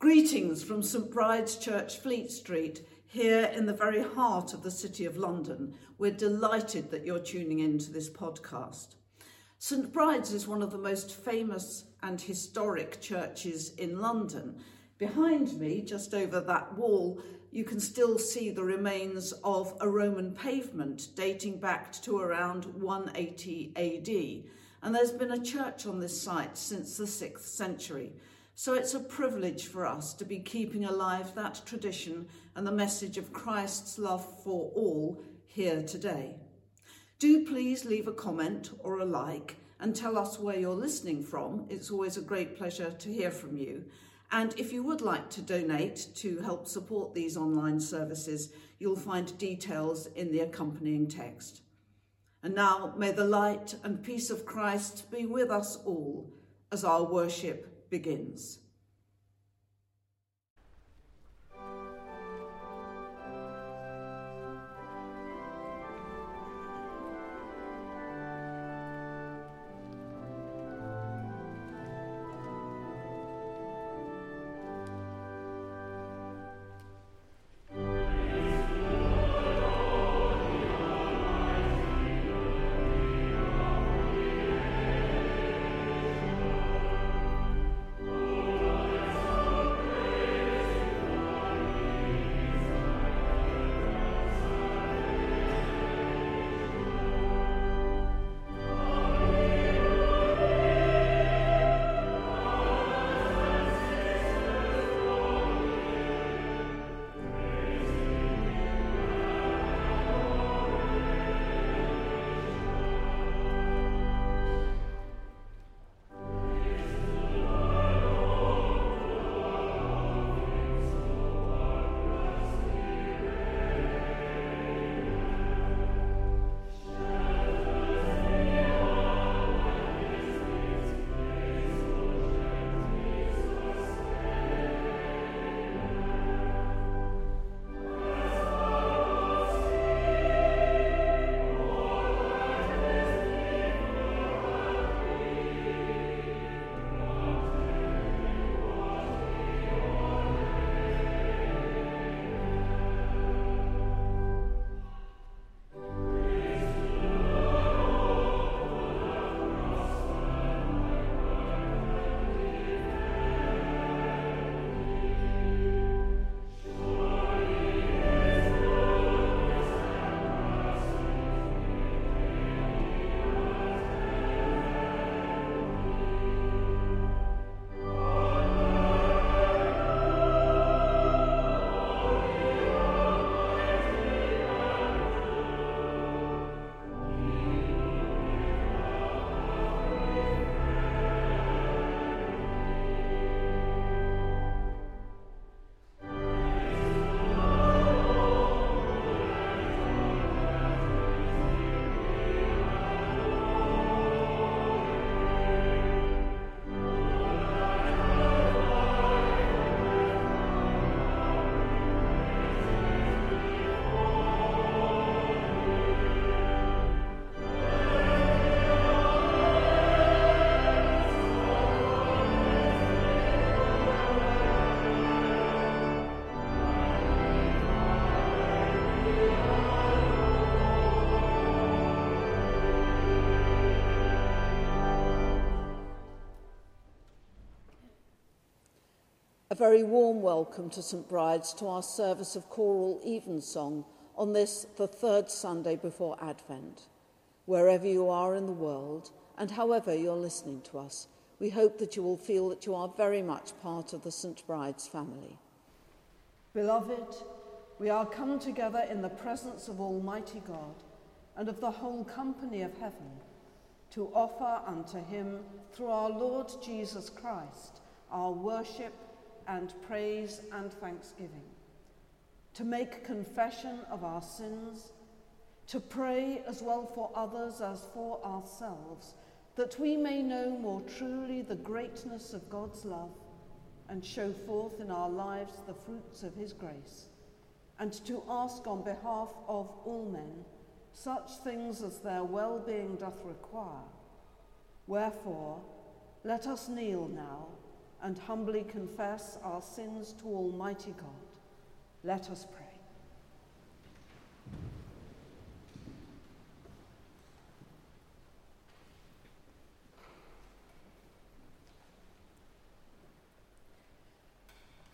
Greetings from St Bride's Church, Fleet Street, here in the very heart of the City of London. We're delighted that you're tuning in to this podcast. St Bride's is one of the most famous and historic churches in London. Behind me, just over that wall, you can still see the remains of a Roman pavement dating back to around 180 AD. And there's been a church on this site since the 6th century. So it's a privilege for us to be keeping alive that tradition and the message of Christ's love for all here today. Do please leave a comment or a like and tell us where you're listening from. It's always a great pleasure to hear from you. And if you would like to donate to help support these online services, you'll find details in the accompanying text. And now may the light and peace of Christ be with us all as our worship begins. Very warm welcome to St Bride's to our service of choral evensong on this, the third Sunday before Advent. Wherever you are in the world and however you're listening to us, we hope that you will feel that you are very much part of the St Bride's family. Beloved, we are come together in the presence of Almighty God and of the whole company of heaven to offer unto him through our Lord Jesus Christ our worship and praise and thanksgiving, to make confession of our sins, to pray as well for others as for ourselves, that we may know more truly the greatness of God's love and show forth in our lives the fruits of his grace, and to ask on behalf of all men such things as their well-being doth require. Wherefore, let us kneel now and humbly confess our sins to Almighty God. Let us pray.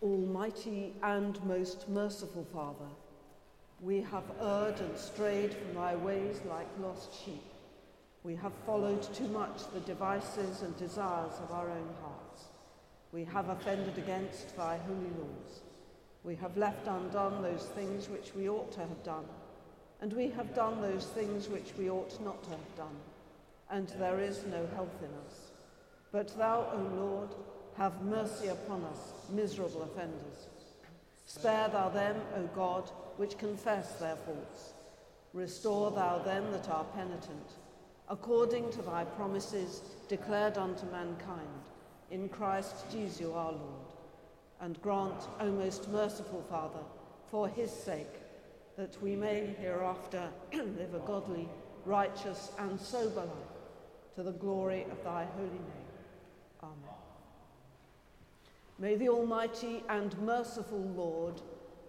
Almighty and most merciful Father, we have erred and strayed from thy ways like lost sheep. We have followed too much the devices and desires of our own hearts. We have offended against thy holy laws. We have left undone those things which we ought to have done, and we have done those things which we ought not to have done, and there is no health in us. But thou, O Lord, have mercy upon us, miserable offenders. Spare thou them, O God, which confess their faults. Restore thou them that are penitent, according to thy promises declared unto mankind, in Christ Jesus our Lord. And grant, O most merciful Father, for his sake, that we may hereafter live a godly, righteous, and sober life, to the glory of thy holy name. Amen. May the Almighty and merciful Lord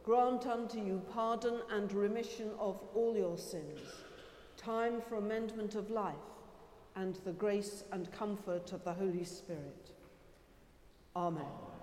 grant unto you pardon and remission of all your sins, time for amendment of life, and the grace and comfort of the Holy Spirit. Amen.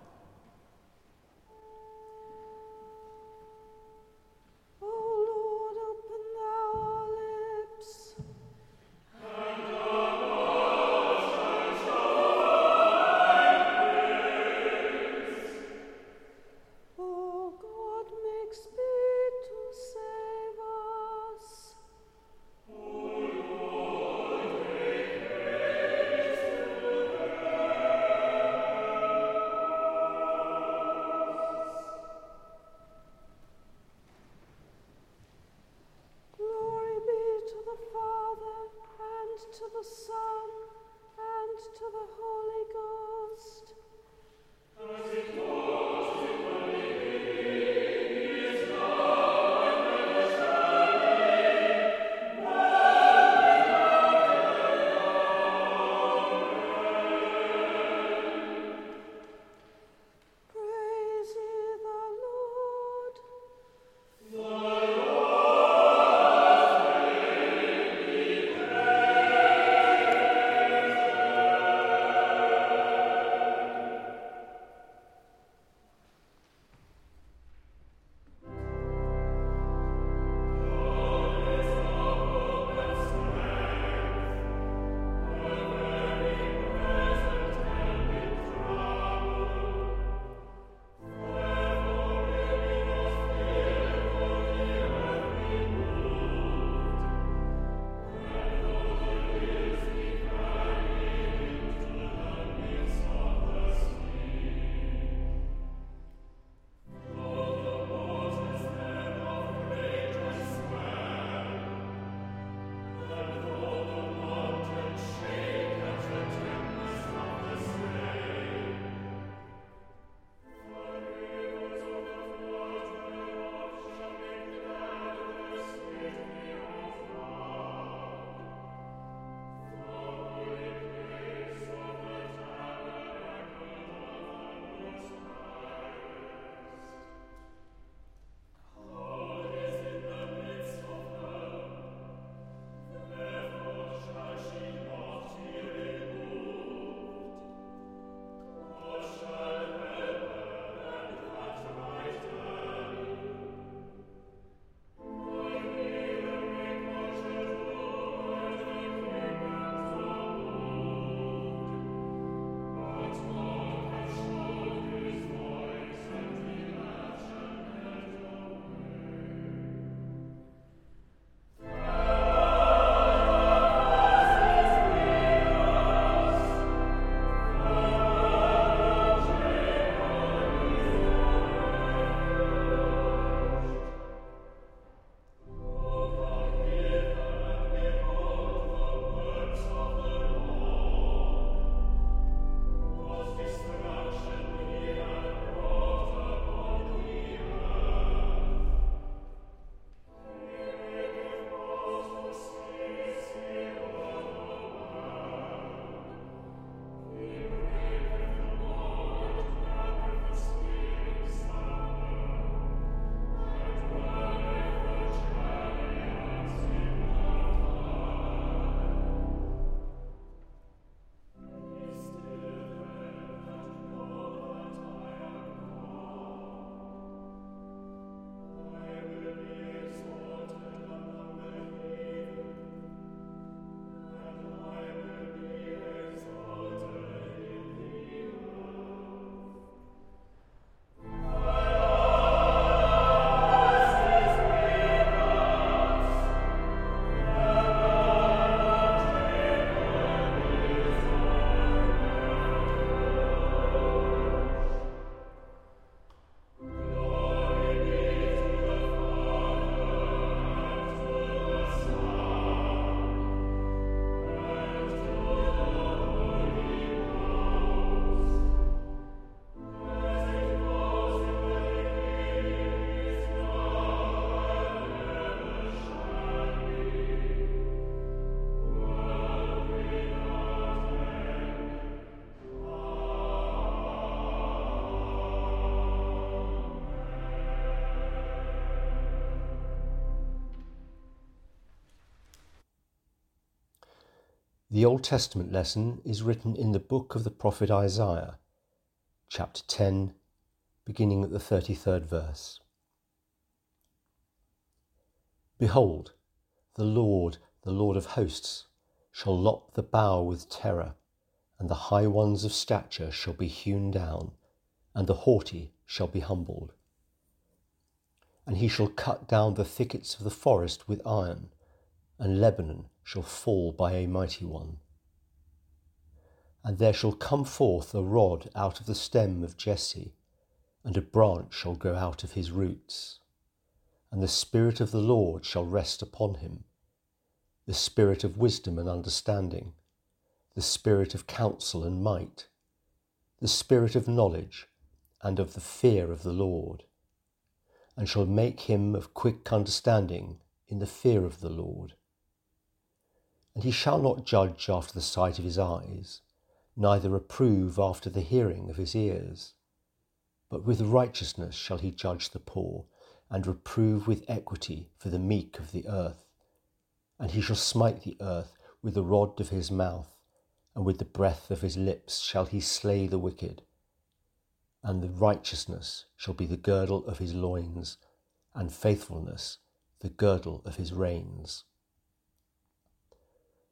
The Old Testament lesson is written in the book of the prophet Isaiah, chapter 10, beginning at the 33rd verse. Behold, the Lord, the Lord of hosts, shall lop the bough with terror, and the high ones of stature shall be hewn down, and the haughty shall be humbled. And he shall cut down the thickets of the forest with iron, and Lebanon shall fall by a mighty one. And there shall come forth a rod out of the stem of Jesse, and a branch shall grow out of his roots. And the Spirit of the Lord shall rest upon him the Spirit of wisdom and understanding, the Spirit of counsel and might, the Spirit of knowledge and of the fear of the Lord, and shall make him of quick understanding in the fear of the Lord. And he shall not judge after the sight of his eyes, neither approve after the hearing of his ears. But with righteousness shall he judge the poor, and reprove with equity for the meek of the earth. And he shall smite the earth with the rod of his mouth, and with the breath of his lips shall he slay the wicked. And the righteousness shall be the girdle of his loins, and faithfulness the girdle of his reins.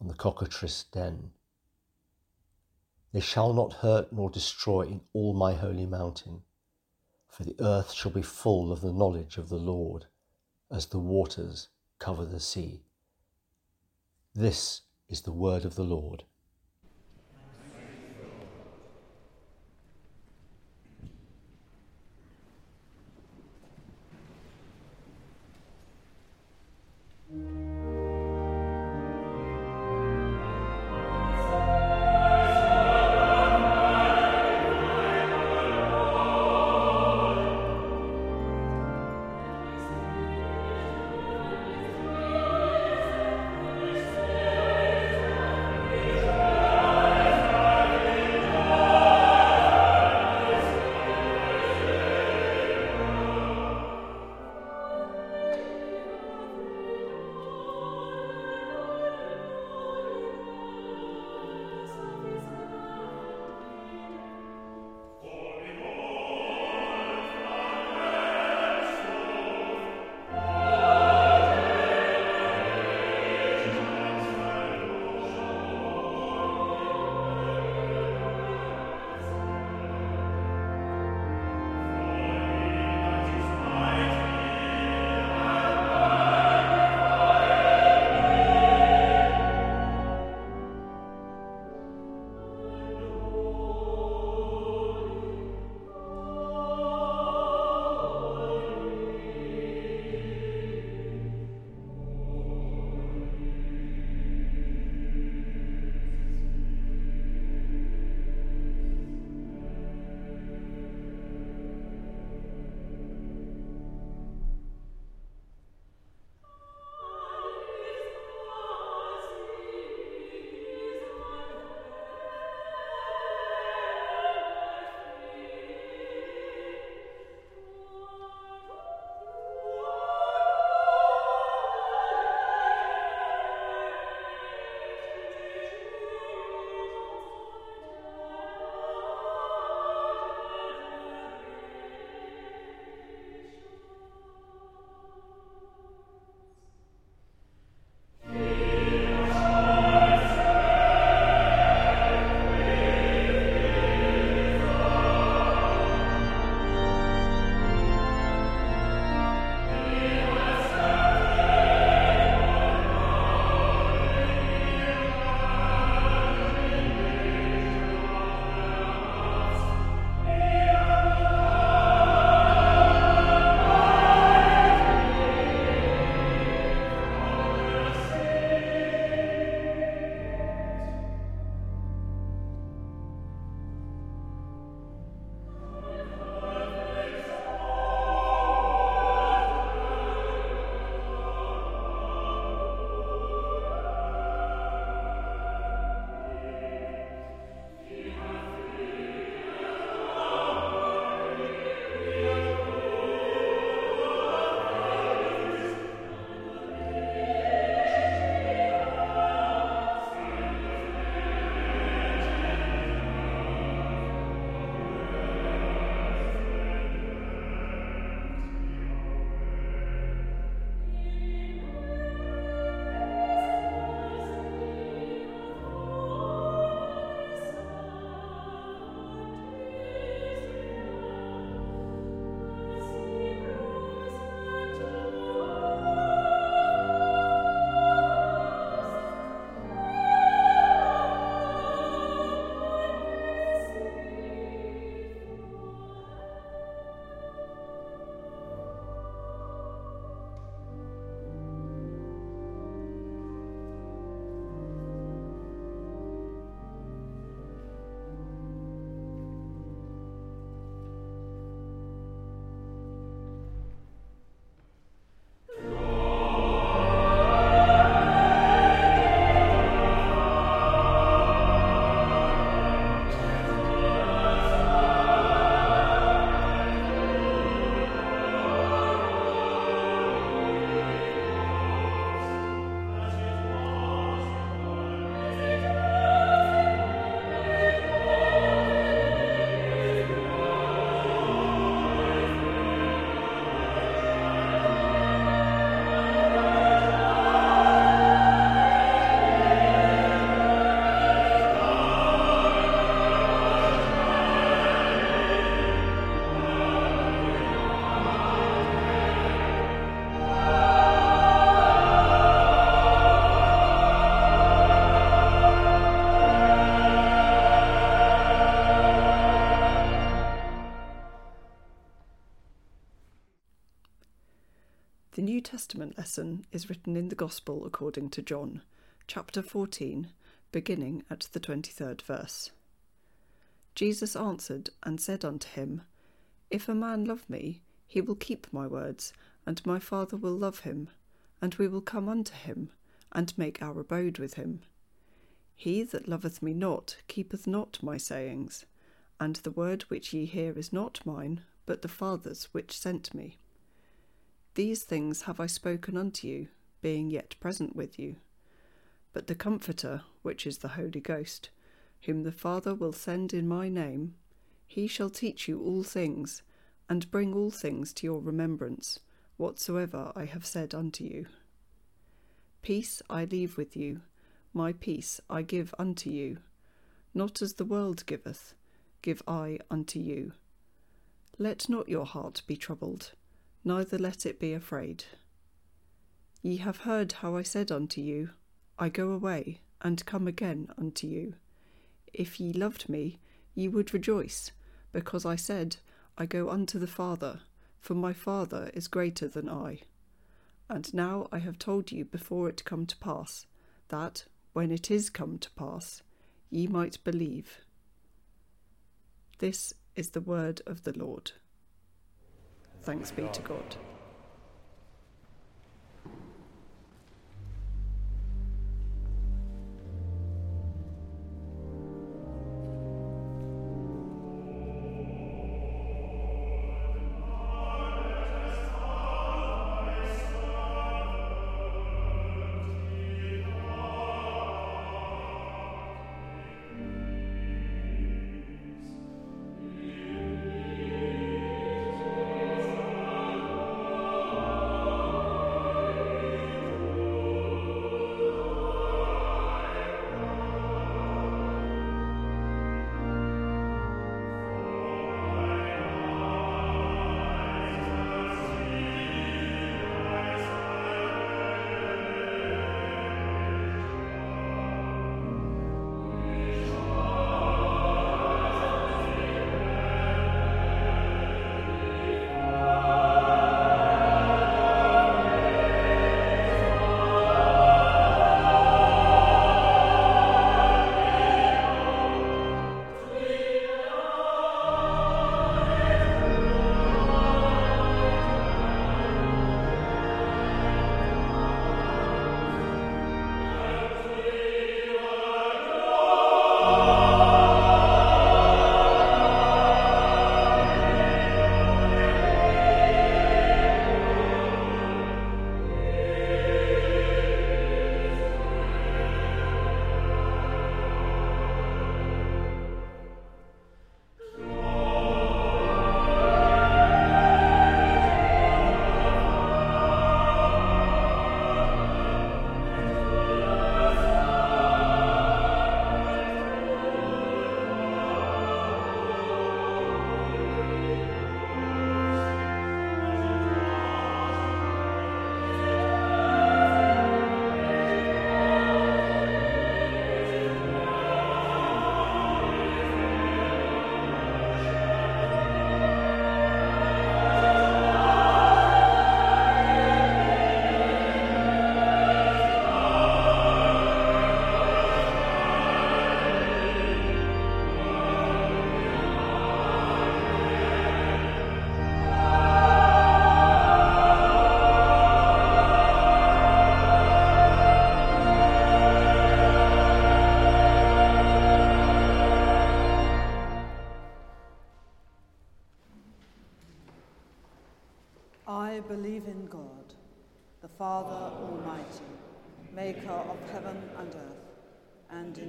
on the cockatrice den. They shall not hurt nor destroy in all my holy mountain, for the earth shall be full of the knowledge of the Lord, as the waters cover the sea. This is the word of the Lord. Lesson is written in the Gospel according to John, chapter 14, beginning at the 23rd verse. Jesus answered and said unto him, If a man love me, he will keep my words, and my Father will love him, and we will come unto him, and make our abode with him. He that loveth me not keepeth not my sayings, and the word which ye hear is not mine, but the Father's which sent me. These things have I spoken unto you, being yet present with you. But the Comforter, which is the Holy Ghost, whom the Father will send in my name, he shall teach you all things, and bring all things to your remembrance, whatsoever I have said unto you. Peace I leave with you, my peace I give unto you. Not as the world giveth, give I unto you. Let not your heart be troubled neither let it be afraid. Ye have heard how I said unto you, I go away, and come again unto you. If ye loved me, ye would rejoice, because I said, I go unto the Father, for my Father is greater than I. And now I have told you before it come to pass, that, when it is come to pass, ye might believe. This is the word of the Lord. Thanks be to God.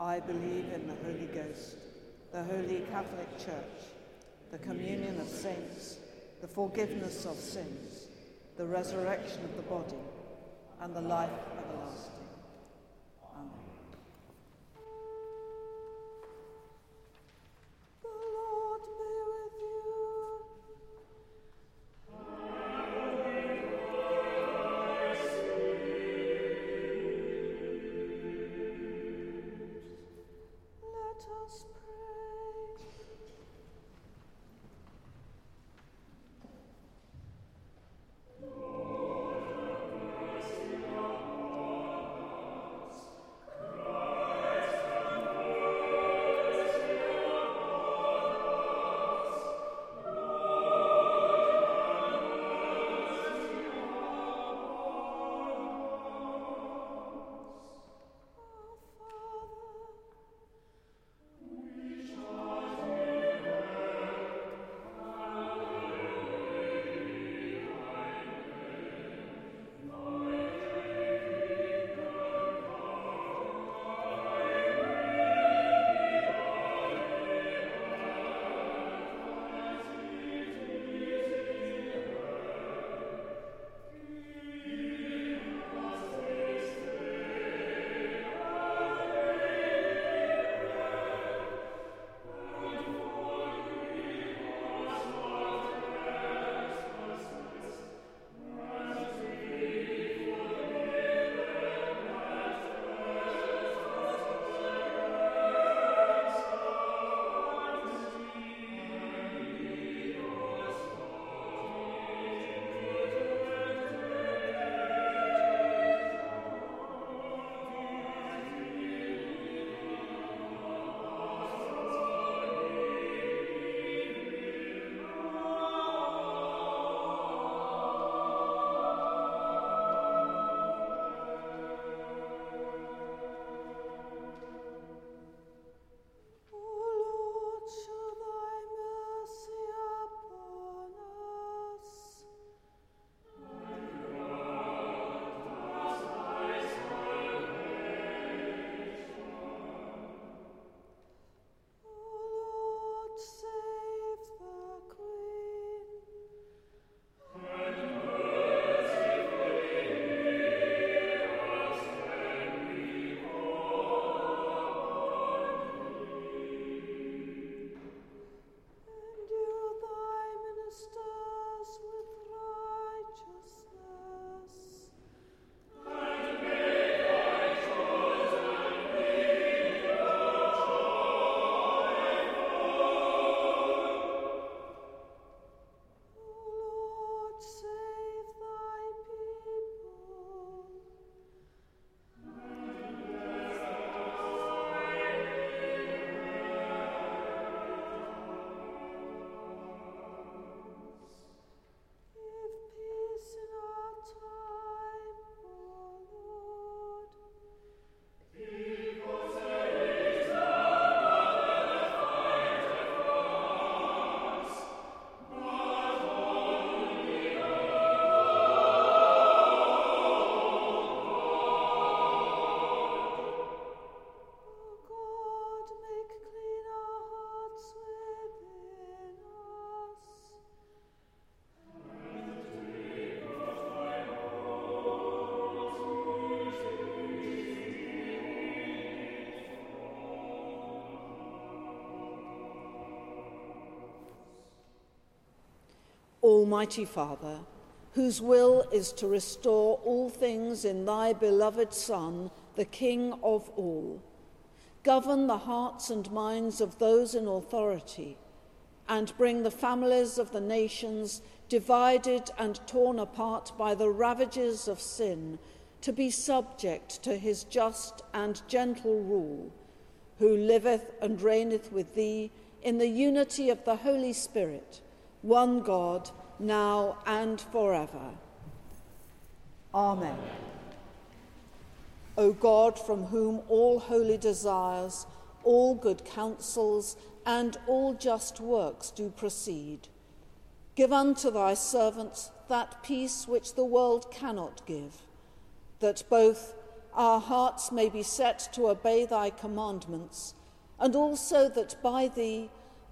I believe in the Holy Ghost, the Holy Catholic Church, the communion of saints, the forgiveness of sins, the resurrection of the body, and the life everlasting. Almighty Father, whose will is to restore all things in thy beloved Son, the King of all, govern the hearts and minds of those in authority, and bring the families of the nations, divided and torn apart by the ravages of sin, to be subject to his just and gentle rule, who liveth and reigneth with thee in the unity of the Holy Spirit one God, now and forever. Amen. O God, from whom all holy desires, all good counsels, and all just works do proceed, give unto thy servants that peace which the world cannot give, that both our hearts may be set to obey thy commandments, and also that by thee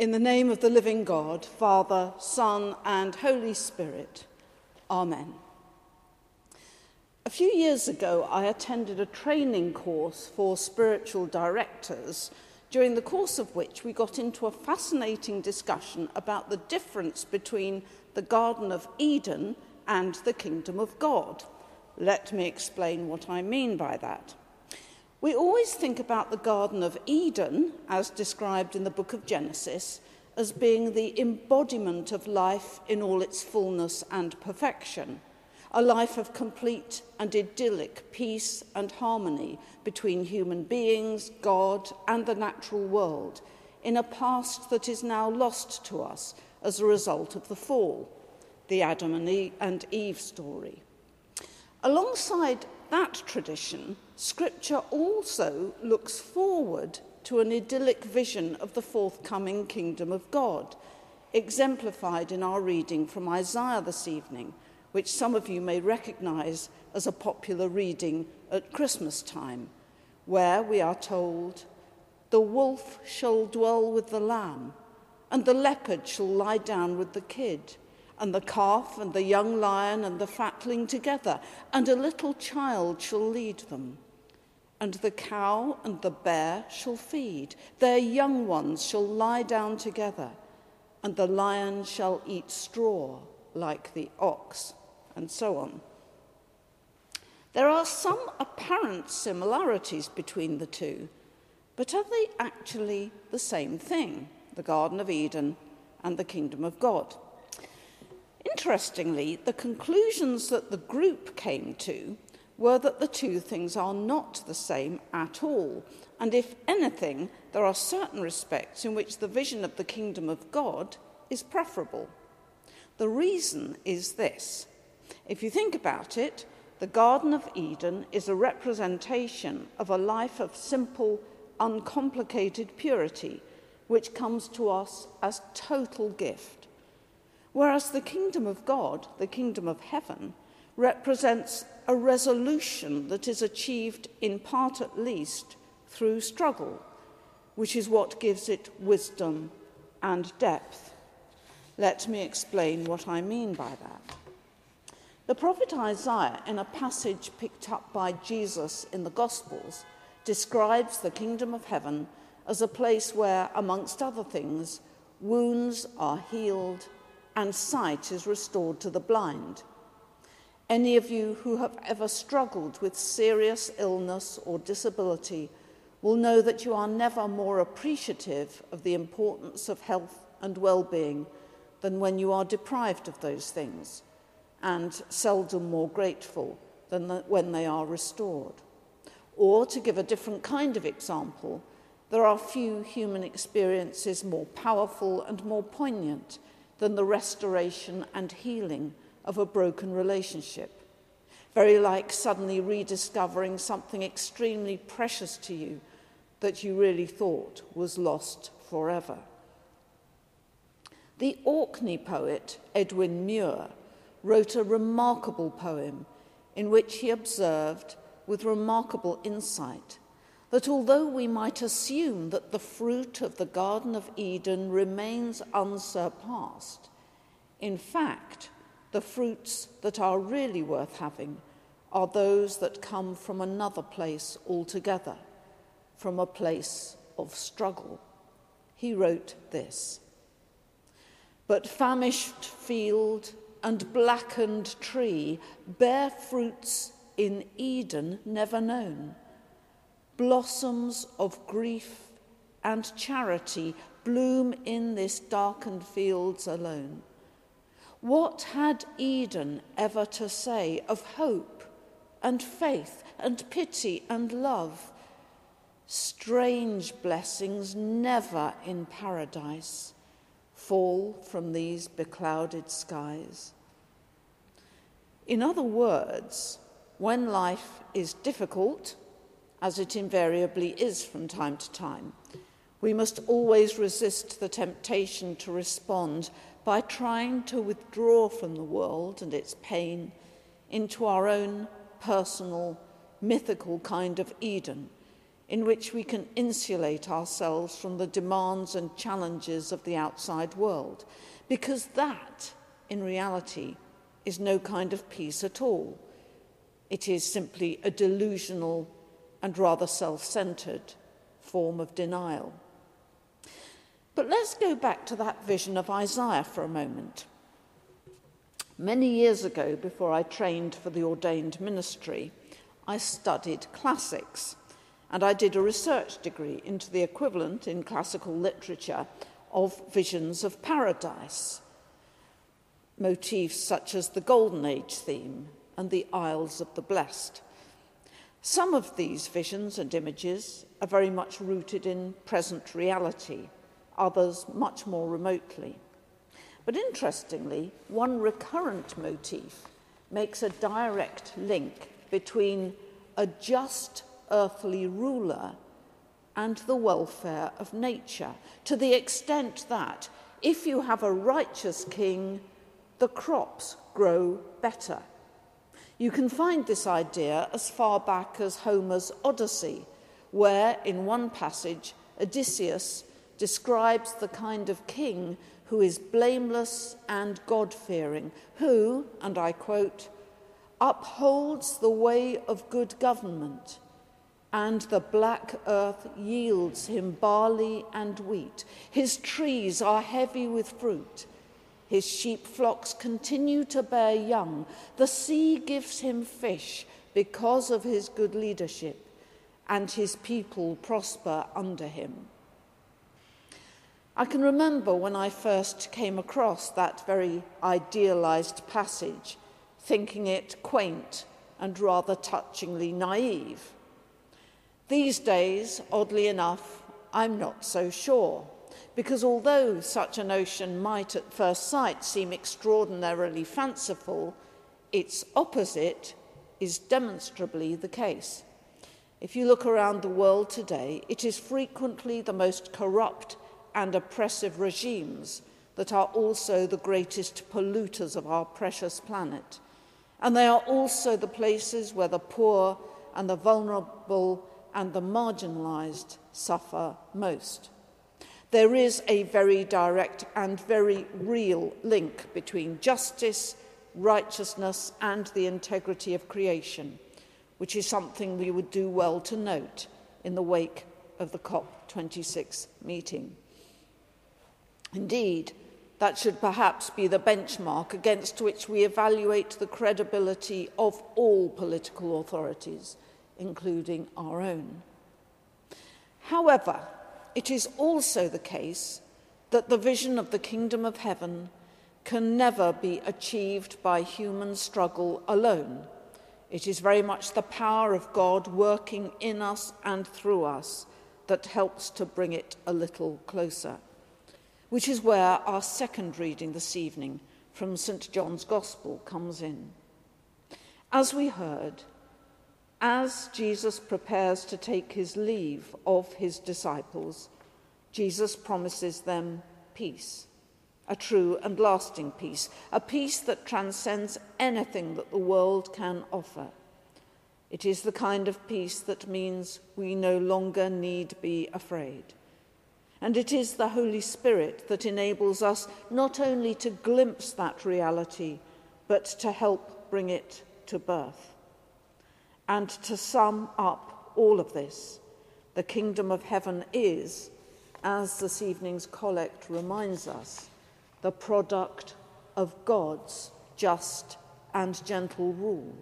In the name of the living God, Father, Son, and Holy Spirit. Amen. A few years ago, I attended a training course for spiritual directors, during the course of which we got into a fascinating discussion about the difference between the Garden of Eden and the Kingdom of God. Let me explain what I mean by that. We always think about the Garden of Eden, as described in the book of Genesis, as being the embodiment of life in all its fullness and perfection, a life of complete and idyllic peace and harmony between human beings, God, and the natural world, in a past that is now lost to us as a result of the fall, the Adam and Eve story. Alongside that tradition, Scripture also looks forward to an idyllic vision of the forthcoming kingdom of God, exemplified in our reading from Isaiah this evening, which some of you may recognize as a popular reading at Christmas time, where we are told, The wolf shall dwell with the lamb, and the leopard shall lie down with the kid, and the calf and the young lion and the fatling together, and a little child shall lead them. And the cow and the bear shall feed, their young ones shall lie down together, and the lion shall eat straw like the ox, and so on. There are some apparent similarities between the two, but are they actually the same thing, the Garden of Eden and the Kingdom of God? Interestingly, the conclusions that the group came to were that the two things are not the same at all, and if anything, there are certain respects in which the vision of the kingdom of God is preferable. The reason is this if you think about it, the Garden of Eden is a representation of a life of simple, uncomplicated purity, which comes to us as total gift. Whereas the kingdom of God, the kingdom of heaven, represents a resolution that is achieved, in part at least, through struggle, which is what gives it wisdom and depth. Let me explain what I mean by that. The prophet Isaiah, in a passage picked up by Jesus in the Gospels, describes the kingdom of heaven as a place where, amongst other things, wounds are healed and sight is restored to the blind. Any of you who have ever struggled with serious illness or disability will know that you are never more appreciative of the importance of health and well being than when you are deprived of those things, and seldom more grateful than when they are restored. Or, to give a different kind of example, there are few human experiences more powerful and more poignant than the restoration and healing of a broken relationship. Very like suddenly rediscovering something extremely precious to you that you really thought was lost forever. The Orkney poet Edwin Muir wrote a remarkable poem in which he observed, with remarkable insight, that although we might assume that the fruit of the Garden of Eden remains unsurpassed, in fact, the fruits that are really worth having are those that come from another place altogether, from a place of struggle. He wrote this But famished field and blackened tree bear fruits in Eden never known. Blossoms of grief and charity bloom in this darkened fields alone. What had Eden ever to say of hope and faith and pity and love? Strange blessings never in paradise fall from these beclouded skies. In other words, when life is difficult, as it invariably is from time to time, we must always resist the temptation to respond by trying to withdraw from the world and its pain into our own personal, mythical kind of Eden, in which we can insulate ourselves from the demands and challenges of the outside world, because that, in reality, is no kind of peace at all. It is simply a delusional and rather self centered form of denial. But let's go back to that vision of Isaiah for a moment. Many years ago, before I trained for the ordained ministry, I studied classics and I did a research degree into the equivalent in classical literature of visions of paradise, motifs such as the Golden Age theme and the Isles of the Blessed. Some of these visions and images are very much rooted in present reality others much more remotely. But interestingly, one recurrent motif makes a direct link between a just earthly ruler and the welfare of nature, to the extent that if you have a righteous king, the crops grow better. You can find this idea as far back as Homer's Odyssey, where in one passage Odysseus describes the kind of king who is blameless and God fearing, who, and I quote, upholds the way of good government, and the black earth yields him barley and wheat. His trees are heavy with fruit. His sheep flocks continue to bear young. The sea gives him fish because of his good leadership, and his people prosper under him. I can remember when I first came across that very idealized passage, thinking it quaint and rather touchingly naive. These days, oddly enough, I'm not so sure because although such a notion might at first sight seem extraordinarily fanciful, its opposite is demonstrably the case. If you look around the world today, it is frequently the most corrupt and oppressive regimes that are also the greatest polluters of our precious planet. And they are also the places where the poor and the vulnerable and the marginalized suffer most. There is a very direct and very real link between justice, righteousness and the integrity of creation, which is something we would do well to note in the wake of the COP26 meeting. Indeed, that should perhaps be the benchmark against which we evaluate the credibility of all political authorities, including our own. However, it is also the case that the vision of the kingdom of heaven can never be achieved by human struggle alone. It is very much the power of God working in us and through us that helps to bring it a little closer, which is where our second reading this evening from St. John's Gospel comes in. As we heard, as Jesus prepares to take his leave of his disciples, Jesus promises them peace, a true and lasting peace, a peace that transcends anything that the world can offer. It is the kind of peace that means we no longer need be afraid. And it is the Holy Spirit that enables us not only to glimpse that reality, but to help bring it to birth. And to sum up all of this, the kingdom of heaven is, as this evening's collect reminds us, the product of God's just and gentle rule.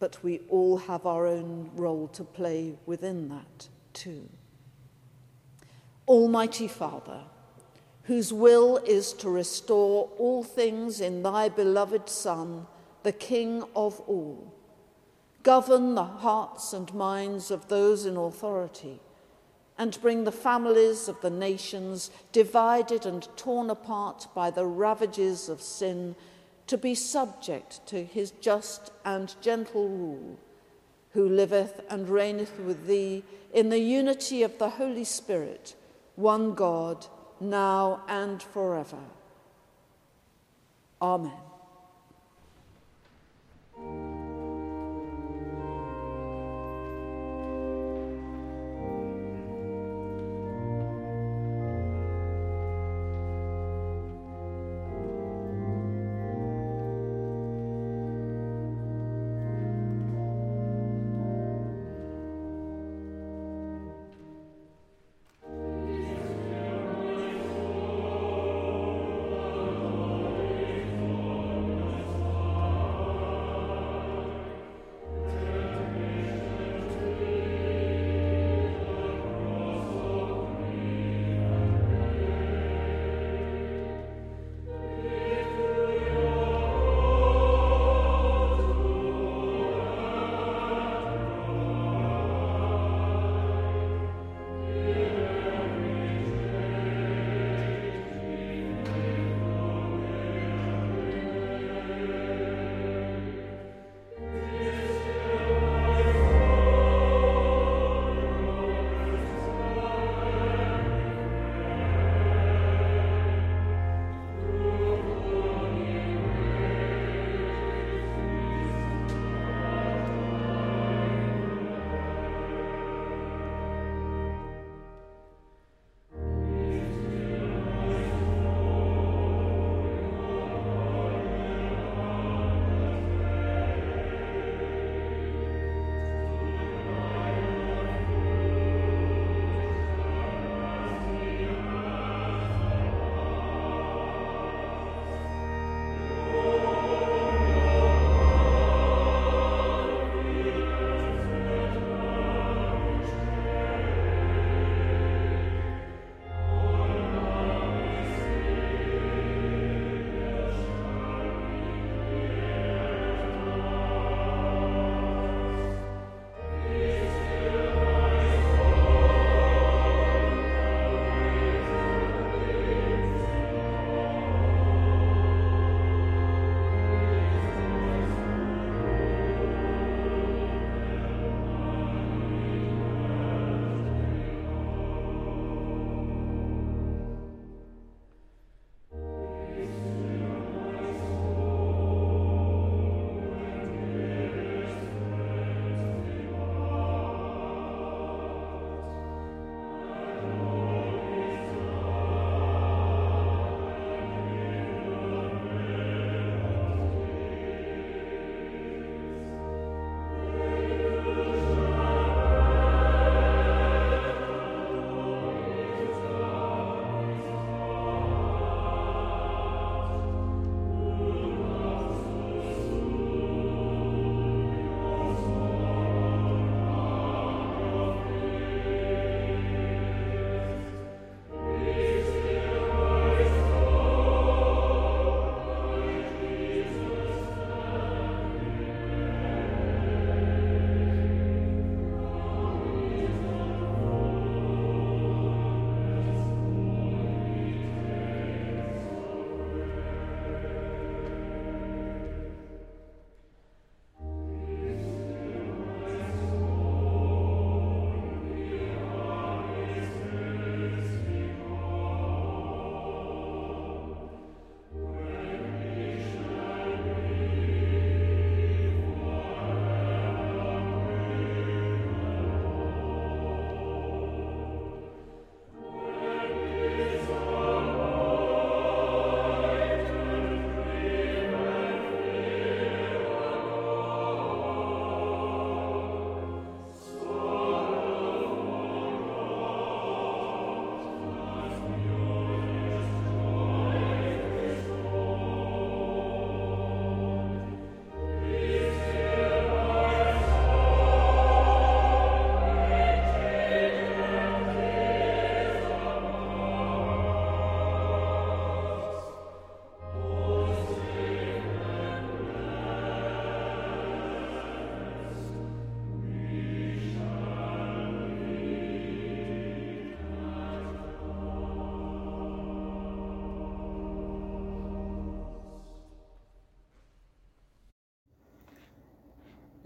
But we all have our own role to play within that too. Almighty Father, whose will is to restore all things in thy beloved Son, the King of all govern the hearts and minds of those in authority, and bring the families of the nations, divided and torn apart by the ravages of sin, to be subject to his just and gentle rule, who liveth and reigneth with thee in the unity of the Holy Spirit, one God, now and forever. Amen.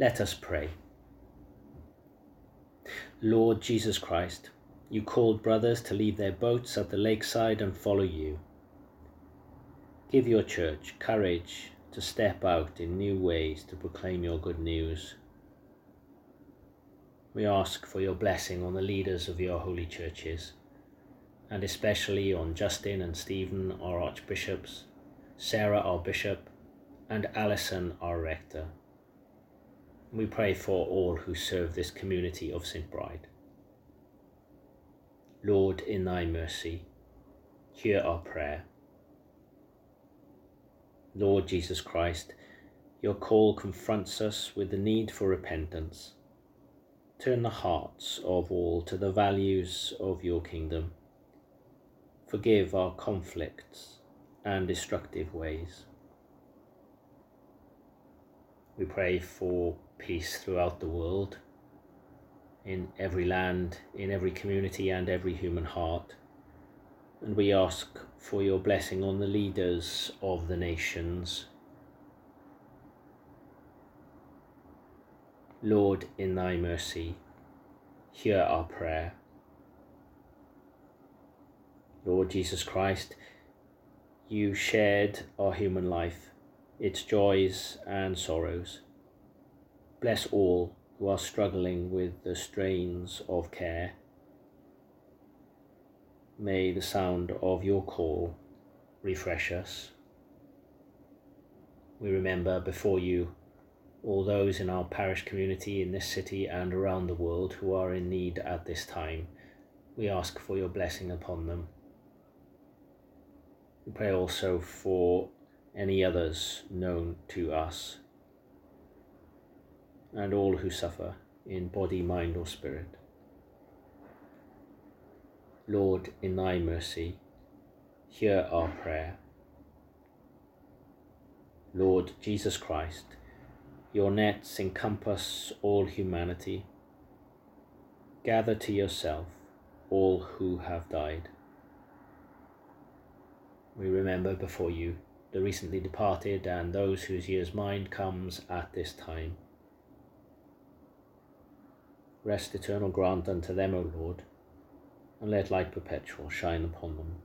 Let us pray. Lord Jesus Christ, you called brothers to leave their boats at the lakeside and follow you. Give your church courage to step out in new ways to proclaim your good news. We ask for your blessing on the leaders of your holy churches, and especially on Justin and Stephen, our archbishops, Sarah, our bishop, and Alison, our rector. We pray for all who serve this community of St. Bride. Lord, in thy mercy, hear our prayer. Lord Jesus Christ, your call confronts us with the need for repentance. Turn the hearts of all to the values of your kingdom. Forgive our conflicts and destructive ways. We pray for peace throughout the world, in every land, in every community, and every human heart. And we ask for your blessing on the leaders of the nations. Lord, in thy mercy, hear our prayer. Lord Jesus Christ, you shared our human life, its joys and sorrows. Bless all who are struggling with the strains of care. May the sound of your call refresh us. We remember before you all those in our parish community in this city and around the world who are in need at this time. We ask for your blessing upon them. We pray also for any others known to us and all who suffer in body, mind, or spirit. Lord, in thy mercy, hear our prayer. Lord Jesus Christ, your nets encompass all humanity. Gather to yourself all who have died. We remember before you the recently departed and those whose year's mind comes at this time. Rest eternal grant unto them, O Lord, and let light perpetual shine upon them.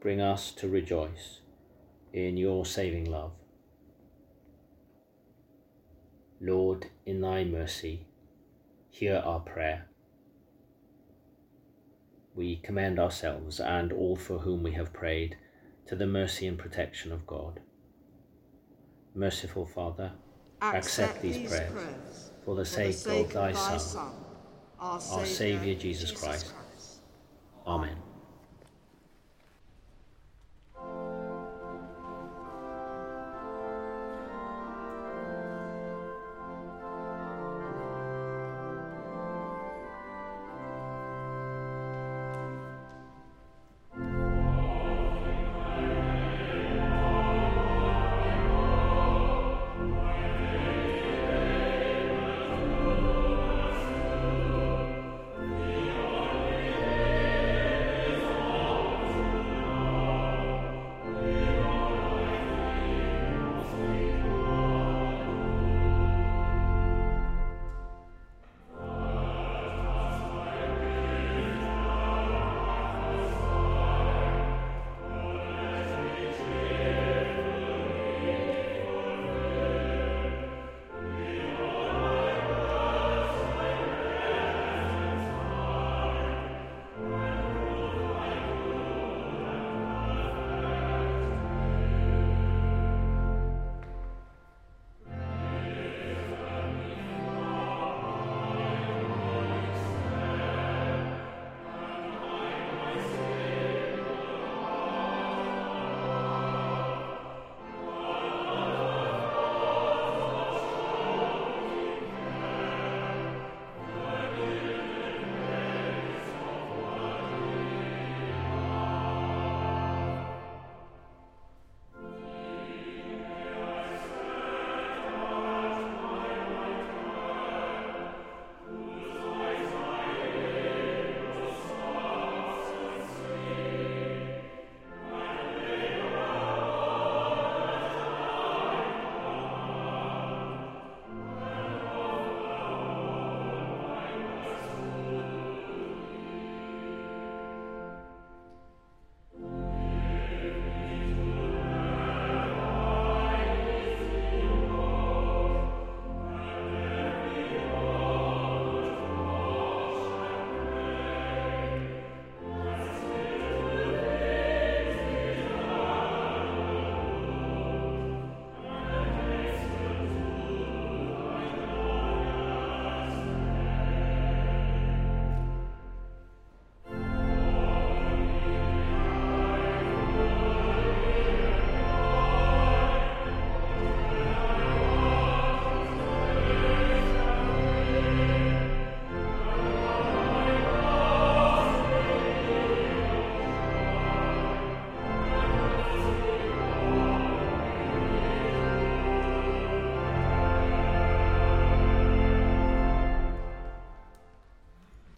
Bring us to rejoice in your saving love. Lord, in thy mercy, hear our prayer. We commend ourselves and all for whom we have prayed to the mercy and protection of God. Merciful Father, accept, accept these, prayers, prayers for the, sake, the sake of thy, Son, Son, our Saviour, Savior Jesus, Jesus Christ. Christ. Amen.